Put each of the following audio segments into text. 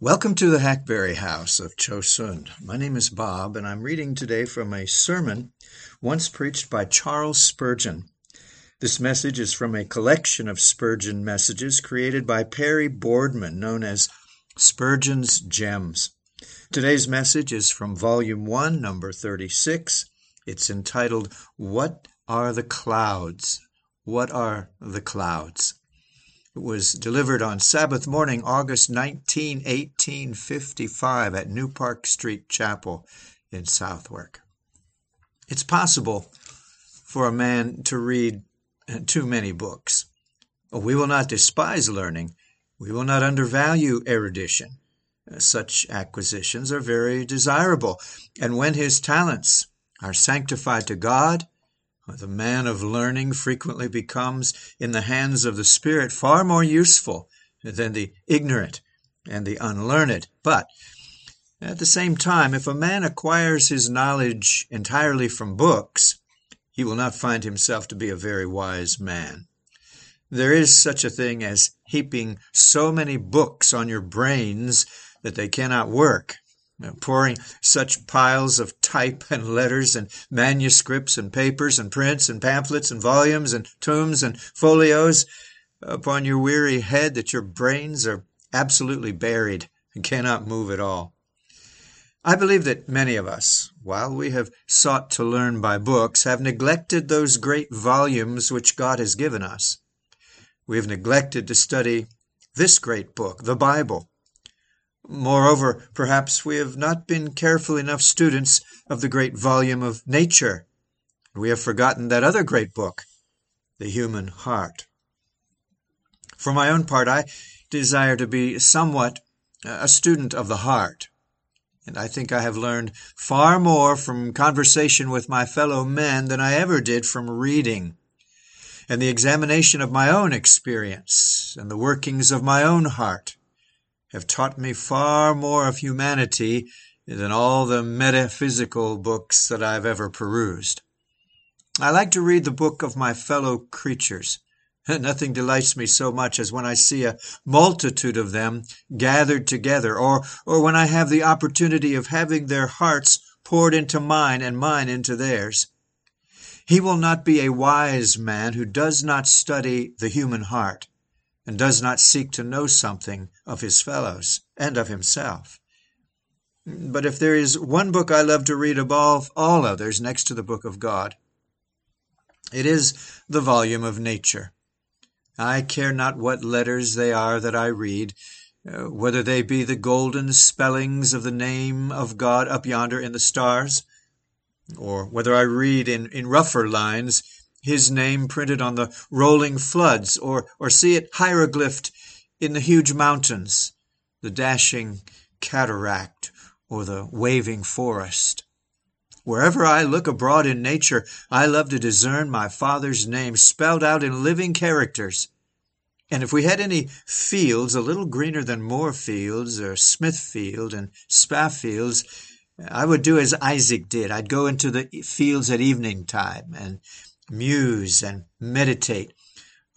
Welcome to the Hackberry House of Chosun. My name is Bob, and I'm reading today from a sermon once preached by Charles Spurgeon. This message is from a collection of Spurgeon messages created by Perry Boardman, known as Spurgeon's Gems. Today's message is from Volume 1, number 36. It's entitled, What Are the Clouds? What Are the Clouds? It was delivered on Sabbath morning, August 19, 1855, at New Park Street Chapel in Southwark. It's possible for a man to read uh, too many books. We will not despise learning. We will not undervalue erudition. Uh, such acquisitions are very desirable. And when his talents are sanctified to God, the man of learning frequently becomes, in the hands of the Spirit, far more useful than the ignorant and the unlearned. But at the same time, if a man acquires his knowledge entirely from books, he will not find himself to be a very wise man. There is such a thing as heaping so many books on your brains that they cannot work pouring such piles of type and letters and manuscripts and papers and prints and pamphlets and volumes and tomes and folios upon your weary head that your brains are absolutely buried and cannot move at all. I believe that many of us, while we have sought to learn by books, have neglected those great volumes which God has given us. We have neglected to study this great book, the Bible, Moreover, perhaps we have not been careful enough students of the great volume of nature. We have forgotten that other great book, the human heart. For my own part, I desire to be somewhat uh, a student of the heart. And I think I have learned far more from conversation with my fellow men than I ever did from reading. And the examination of my own experience and the workings of my own heart have taught me far more of humanity than all the metaphysical books that I've ever perused. I like to read the book of my fellow creatures. Nothing delights me so much as when I see a multitude of them gathered together, or, or when I have the opportunity of having their hearts poured into mine and mine into theirs. He will not be a wise man who does not study the human heart and does not seek to know something of his fellows and of himself. But if there is one book I love to read above all others next to the book of God, it is the volume of nature. I care not what letters they are that I read, uh, whether they be the golden spellings of the name of God up yonder in the stars, or whether I read in, in rougher lines his name printed on the rolling floods, or, or see it hieroglyphed in the huge mountains, the dashing cataract, or the waving forest. Wherever I look abroad in nature, I love to discern my Father's name spelled out in living characters. And if we had any fields a little greener than Moorfields or Smithfield and Spafields, I would do as Isaac did. I'd go into the fields at evening time and muse and meditate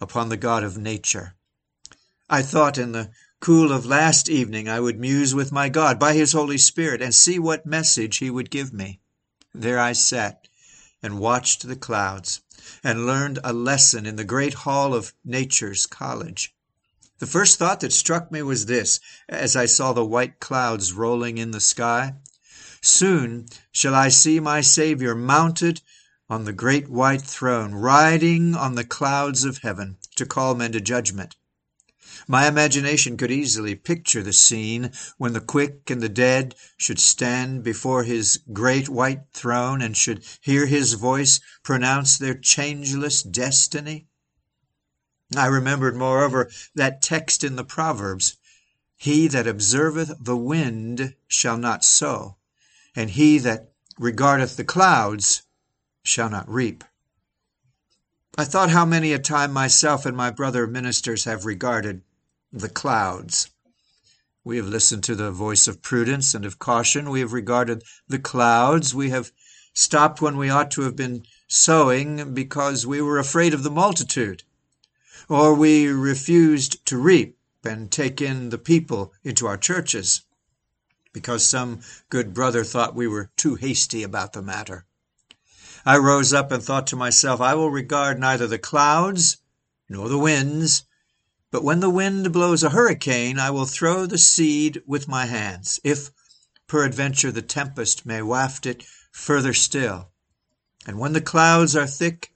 upon the God of nature. I thought in the cool of last evening I would muse with my God by His Holy Spirit and see what message He would give me. There I sat and watched the clouds and learned a lesson in the great hall of nature's college. The first thought that struck me was this as I saw the white clouds rolling in the sky. Soon shall I see my Savior mounted on the great white throne, riding on the clouds of heaven to call men to judgment. My imagination could easily picture the scene when the quick and the dead should stand before his great white throne and should hear his voice pronounce their changeless destiny. I remembered, moreover, that text in the Proverbs He that observeth the wind shall not sow, and he that regardeth the clouds shall not reap. I thought how many a time myself and my brother ministers have regarded the clouds. We have listened to the voice of prudence and of caution. We have regarded the clouds. We have stopped when we ought to have been sowing because we were afraid of the multitude, or we refused to reap and take in the people into our churches because some good brother thought we were too hasty about the matter. I rose up and thought to myself, I will regard neither the clouds nor the winds, but when the wind blows a hurricane, I will throw the seed with my hands, if peradventure the tempest may waft it further still. And when the clouds are thick,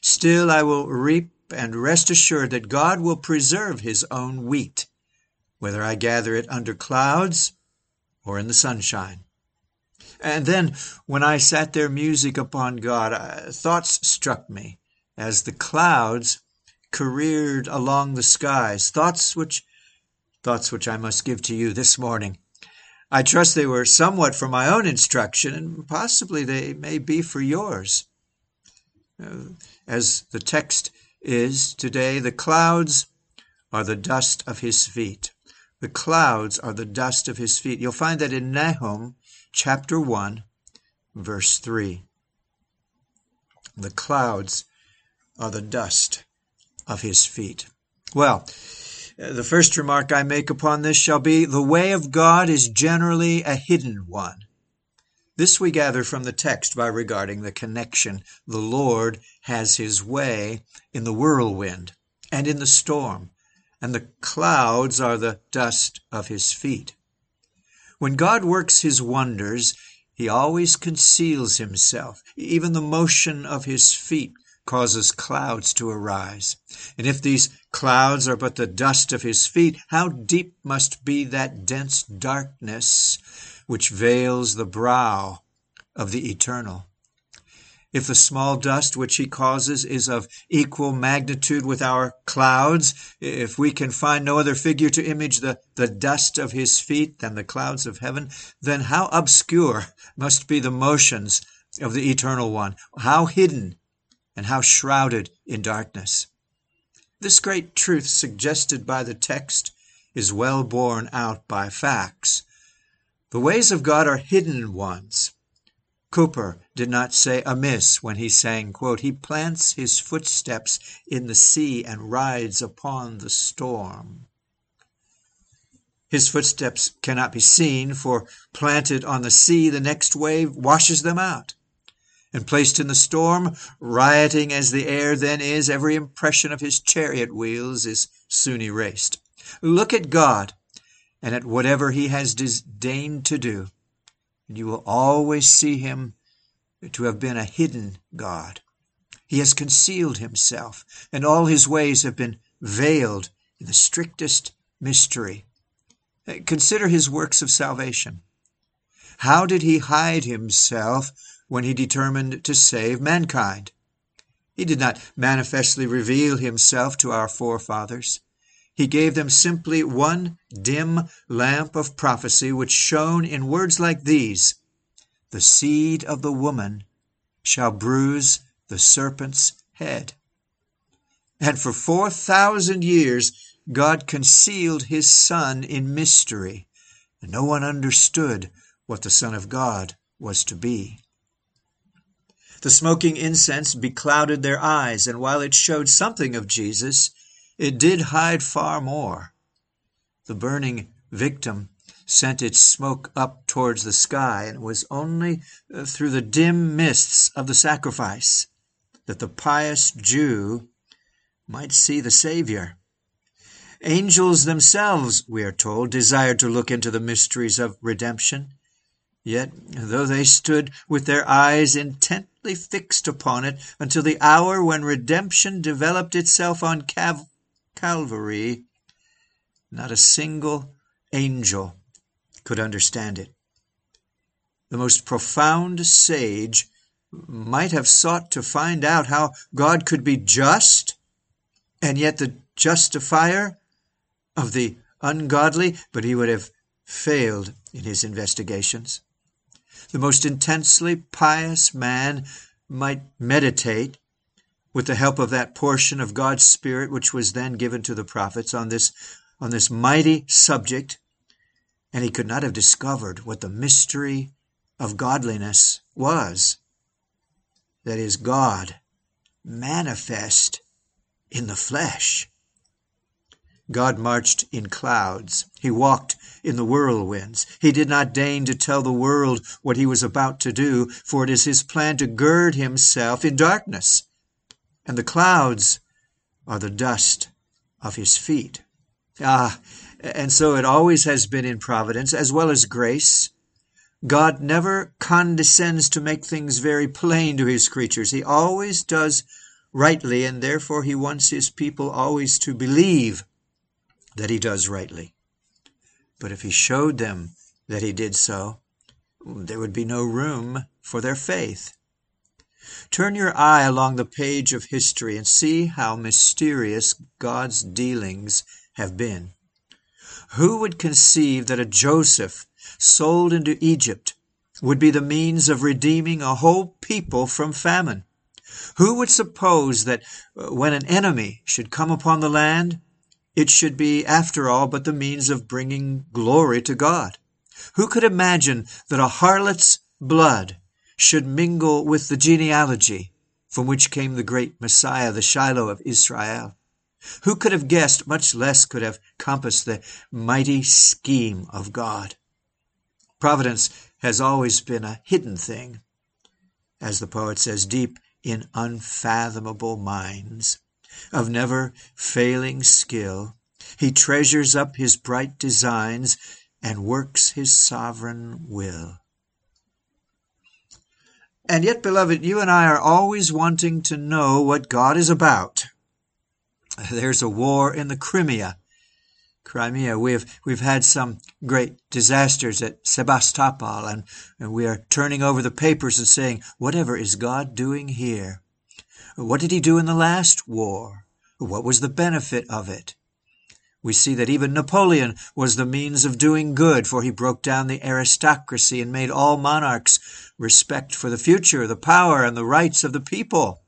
still I will reap and rest assured that God will preserve his own wheat, whether I gather it under clouds or in the sunshine. And then, when I sat there musing upon God, thoughts struck me as the clouds careered along the skies, thoughts which thoughts which I must give to you this morning. I trust they were somewhat for my own instruction, and possibly they may be for yours. As the text is today, the clouds are the dust of his feet. The clouds are the dust of his feet. You'll find that in Nahum chapter 1, verse 3. The clouds are the dust of his feet. Well, uh, the first remark I make upon this shall be the way of God is generally a hidden one. This we gather from the text by regarding the connection. The Lord has his way in the whirlwind and in the storm, and the clouds are the dust of his feet. When God works his wonders, he always conceals himself. Even the motion of his feet causes clouds to arise. And if these clouds are but the dust of his feet, how deep must be that dense darkness which veils the brow of the eternal. If the small dust which he causes is of equal magnitude with our clouds, if we can find no other figure to image the, the dust of his feet than the clouds of heaven, then how obscure must be the motions of the Eternal One, how hidden and how shrouded in darkness. This great truth suggested by the text is well borne out by facts. The ways of God are hidden ones. Cowper did not say amiss when he sang, He plants his footsteps in the sea and rides upon the storm. His footsteps cannot be seen, for planted on the sea, the next wave washes them out. And placed in the storm, rioting as the air then is, every impression of his chariot wheels is soon erased. Look at God and at whatever he has deigned to do, and you will always see him to have been a hidden God. He has concealed himself, and all his ways have been veiled in the strictest mystery. Uh, consider his works of salvation. How did he hide himself when he determined to save mankind? He did not manifestly reveal himself to our forefathers. He gave them simply one dim lamp of prophecy which shone in words like these The seed of the woman shall bruise the serpent's head. And for 4,000 years, God concealed his Son in mystery, and no one understood what the Son of God was to be. The smoking incense beclouded their eyes, and while it showed something of Jesus, it did hide far more. The burning victim sent its smoke up towards the sky, and it was only uh, through the dim mists of the sacrifice that the pious Jew might see the Savior. Angels themselves, we are told, desired to look into the mysteries of redemption. Yet, though they stood with their eyes intently fixed upon it until the hour when redemption developed itself on Cav- Calvary, not a single angel could understand it. The most profound sage might have sought to find out how God could be just and yet the justifier of the ungodly, but he would have failed in his investigations. The most intensely pious man might meditate with the help of that portion of God's Spirit which was then given to the prophets on this, on this mighty subject, and he could not have discovered what the mystery of godliness was. That is, God manifest in the flesh. God marched in clouds. He walked in the whirlwinds. He did not deign to tell the world what he was about to do, for it is his plan to gird himself in darkness. And the clouds are the dust of his feet. Ah, and so it always has been in providence as well as grace. God never condescends to make things very plain to his creatures. He always does rightly, and therefore he wants his people always to believe that he does rightly. But if he showed them that he did so, there would be no room for their faith. Turn your eye along the page of history and see how mysterious God's dealings have been. Who would conceive that a Joseph sold into Egypt would be the means of redeeming a whole people from famine? Who would suppose that uh, when an enemy should come upon the land, it should be, after all, but the means of bringing glory to God? Who could imagine that a harlot's blood should mingle with the genealogy from which came the great Messiah, the Shiloh of Israel? Who could have guessed, much less could have compassed the mighty scheme of God? Providence has always been a hidden thing, as the poet says, deep in unfathomable minds, of never failing skill. He treasures up his bright designs and works his sovereign will. And yet, beloved, you and I are always wanting to know what God is about. There's a war in the Crimea. Crimea. We've we've had some great disasters at Sebastopol, and, and we are turning over the papers and saying, whatever is God doing here? What did he do in the last war? What was the benefit of it? We see that even Napoleon was the means of doing good, for he broke down the aristocracy and made all monarchs respect for the future, the power, and the rights of the people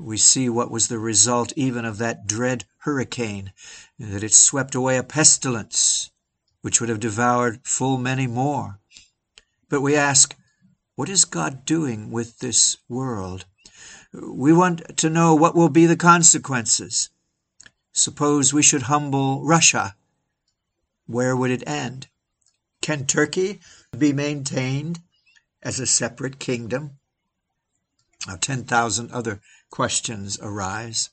we see what was the result even of that dread hurricane, that it swept away a pestilence which would have devoured full many more. But we ask, what is God doing with this world? We want to know what will be the consequences. Suppose we should humble Russia. Where would it end? Can Turkey be maintained as a separate kingdom? Now, 10,000 other questions arise.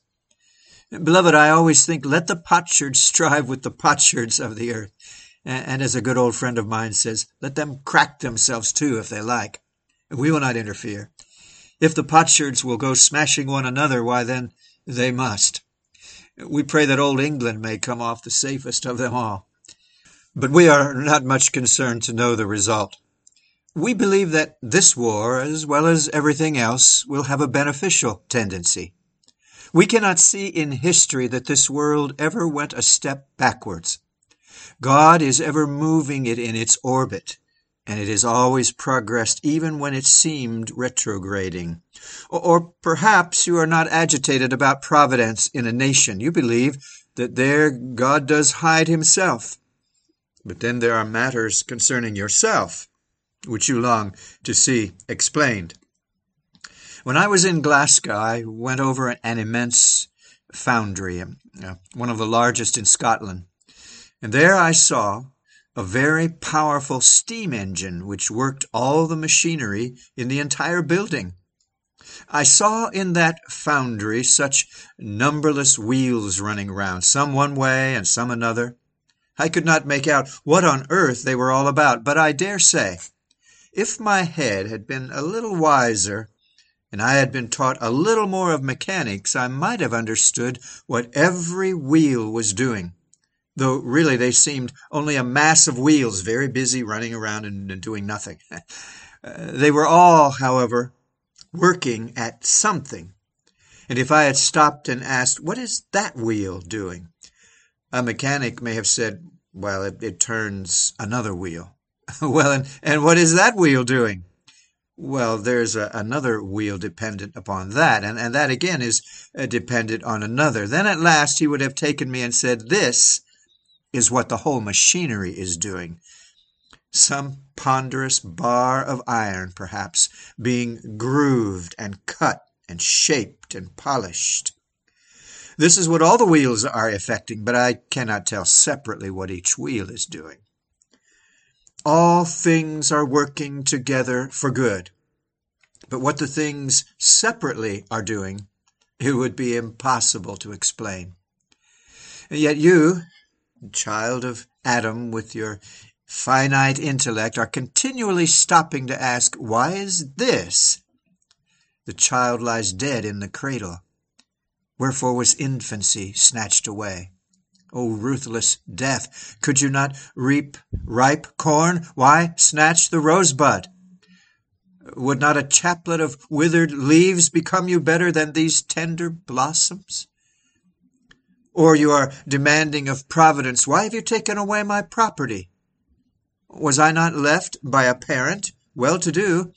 Beloved, I always think, let the potsherds strive with the potsherds of the earth. And as a good old friend of mine says, let them crack themselves too if they like. We will not interfere. If the potsherds will go smashing one another, why then they must. We pray that old England may come off the safest of them all. But we are not much concerned to know the result. We believe that this war, as well as everything else, will have a beneficial tendency. We cannot see in history that this world ever went a step backwards. God is ever moving it in its orbit, and it has always progressed even when it seemed retrograding. Or perhaps you are not agitated about providence in a nation. You believe that there God does hide himself. But then there are matters concerning yourself which you long to see explained. When I was in Glasgow, I went over an immense foundry, uh, one of the largest in Scotland. And there I saw a very powerful steam engine which worked all the machinery in the entire building. I saw in that foundry such numberless wheels running round, some one way and some another. I could not make out what on earth they were all about, but I dare say if my head had been a little wiser, and I had been taught a little more of mechanics, I might have understood what every wheel was doing, though really they seemed only a mass of wheels very busy running around and, and doing nothing. uh, they were all, however, working at something. And if I had stopped and asked, What is that wheel doing? a mechanic may have said, Well, it, it turns another wheel. well, and, and what is that wheel doing? Well, there's a, another wheel dependent upon that, and, and that again is uh, dependent on another. Then at last he would have taken me and said, This is what the whole machinery is doing. Some ponderous bar of iron, perhaps, being grooved and cut and shaped and polished. This is what all the wheels are effecting, but I cannot tell separately what each wheel is doing. All things are working together for good. But what the things separately are doing, it would be impossible to explain. And yet you, child of Adam with your finite intellect, are continually stopping to ask, why is this? The child lies dead in the cradle. Wherefore was infancy snatched away? O ruthless death, could you not reap ripe corn? Why snatch the rosebud? Would not a chaplet of withered leaves become you better than these tender blossoms? Or you are demanding of Providence, Why have you taken away my property? Was I not left by a parent, well to do,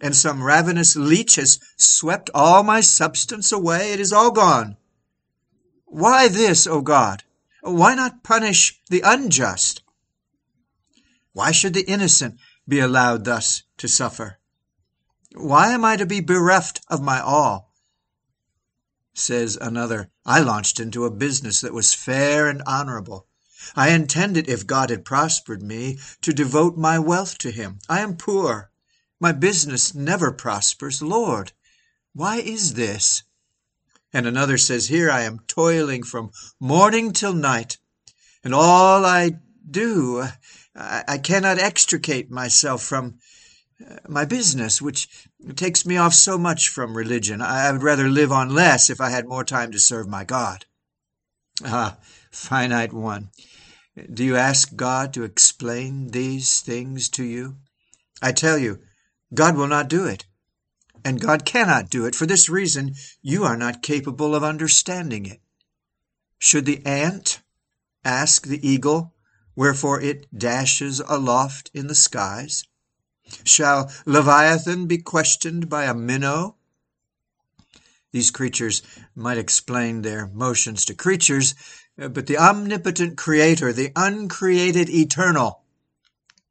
and some ravenous leech has swept all my substance away? It is all gone. Why this, O God? Why not punish the unjust? Why should the innocent be allowed thus to suffer? Why am I to be bereft of my all? Says another, I launched into a business that was fair and honorable. I intended, if God had prospered me, to devote my wealth to him. I am poor. My business never prospers. Lord, why is this? And another says, Here I am toiling from morning till night, and all I do, I, I cannot extricate myself from my business, which takes me off so much from religion. I would rather live on less if I had more time to serve my God. Ah, finite one, do you ask God to explain these things to you? I tell you, God will not do it. And God cannot do it. For this reason, you are not capable of understanding it. Should the ant ask the eagle wherefore it dashes aloft in the skies? Shall Leviathan be questioned by a minnow? These creatures might explain their motions to creatures, uh, but the omnipotent Creator, the uncreated eternal,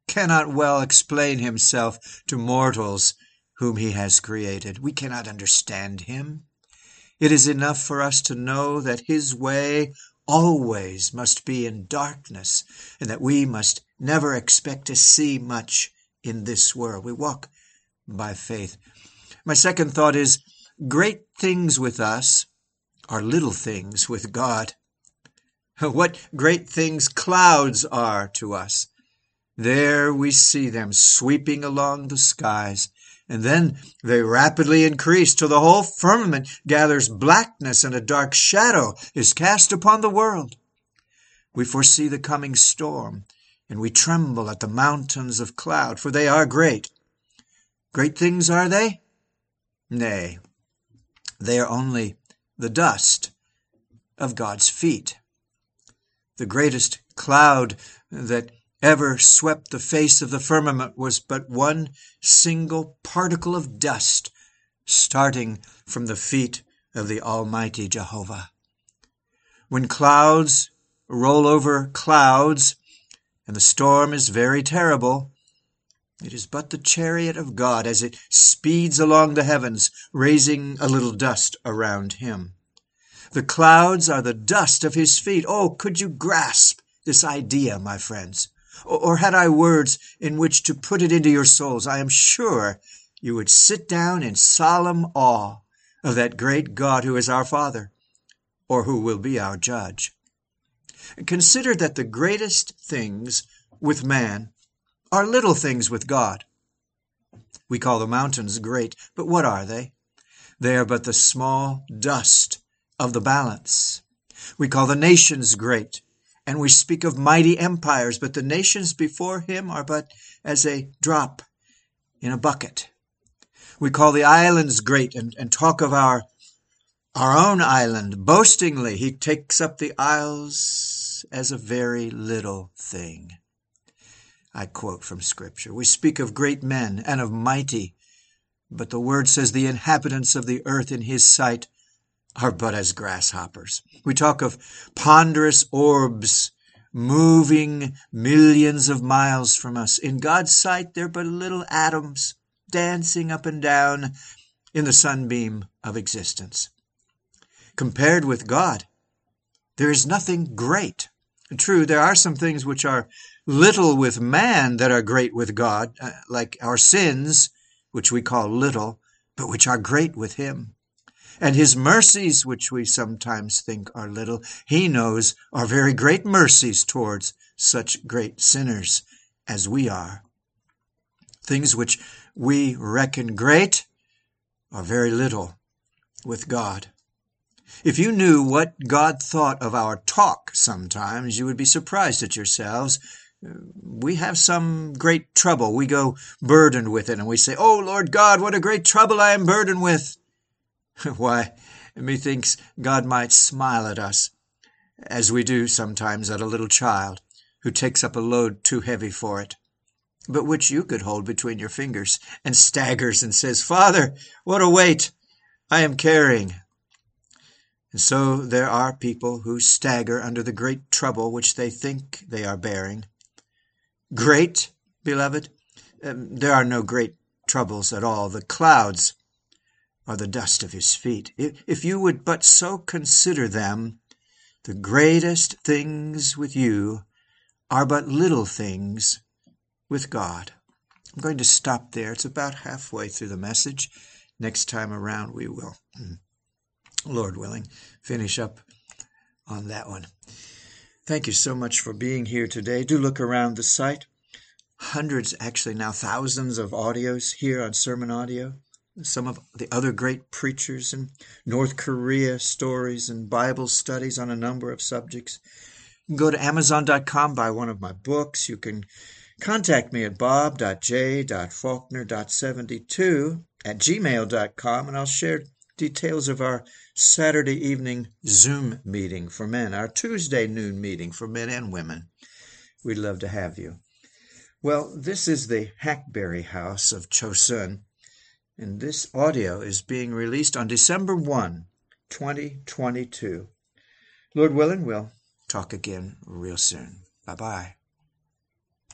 cannot well explain himself to mortals whom he has created. We cannot understand him. It is enough for us to know that his way always must be in darkness, and that we must never expect to see much in this world. We walk by faith. My second thought is great things with us are little things with God. What great things clouds are to us. There we see them sweeping along the skies, and then they rapidly increase till the whole firmament gathers blackness and a dark shadow is cast upon the world. We foresee the coming storm, and we tremble at the mountains of cloud, for they are great. Great things are they? Nay, they are only the dust of God's feet. The greatest cloud that ever swept the face of the firmament was but one single particle of dust starting from the feet of the Almighty Jehovah. When clouds roll over clouds, and the storm is very terrible, it is but the chariot of God as it speeds along the heavens, raising a little dust around him. The clouds are the dust of his feet. Oh, could you grasp this idea, my friends? Or had I words in which to put it into your souls, I am sure you would sit down in solemn awe of that great God who is our Father, or who will be our judge. Consider that the greatest things with man are little things with God. We call the mountains great, but what are they? They are but the small dust of the balance. We call the nations great, and we speak of mighty empires, but the nations before him are but as a drop in a bucket. We call the islands great and, and talk of our our own island boastingly. He takes up the isles as a very little thing. I quote from Scripture. We speak of great men and of mighty, but the word says the inhabitants of the earth in his sight are but as grasshoppers. We talk of ponderous orbs moving millions of miles from us. In God's sight, they're but little atoms dancing up and down in the sunbeam of existence. Compared with God, there is nothing great. True, there are some things which are little with man that are great with God, uh, like our sins, which we call little, but which are great with Him. And His mercies, which we sometimes think are little, He knows are very great mercies towards such great sinners as we are. Things which we reckon great are very little with God. If you knew what God thought of our talk sometimes, you would be surprised at yourselves. We have some great trouble. We go burdened with it, and we say, Oh, Lord God, what a great trouble I am burdened with. Why, methinks God might smile at us, as we do sometimes at a little child who takes up a load too heavy for it, but which you could hold between your fingers, and staggers and says, Father, what a weight I am carrying. And so there are people who stagger under the great trouble which they think they are bearing. Great, beloved? Um, there are no great troubles at all. The clouds are the dust of his feet. If you would but so consider them, the greatest things with you are but little things with God. I'm going to stop there. It's about halfway through the message. Next time around, we will. Lord willing, finish up on that one. Thank you so much for being here today. Do look around the site. Hundreds, actually now thousands of audios here on Sermon Audio. Some of the other great preachers and North Korea stories and Bible studies on a number of subjects. You can go to Amazon.com, buy one of my books. You can contact me at bob.j.faulkner.72 at gmail.com, and I'll share details of our Saturday evening Zoom meeting for men, our Tuesday noon meeting for men and women. We'd love to have you. Well, this is the Hackberry House of Chosun, and this audio is being released on December 1, 2022. Lord willing, we'll talk again real soon. Bye bye.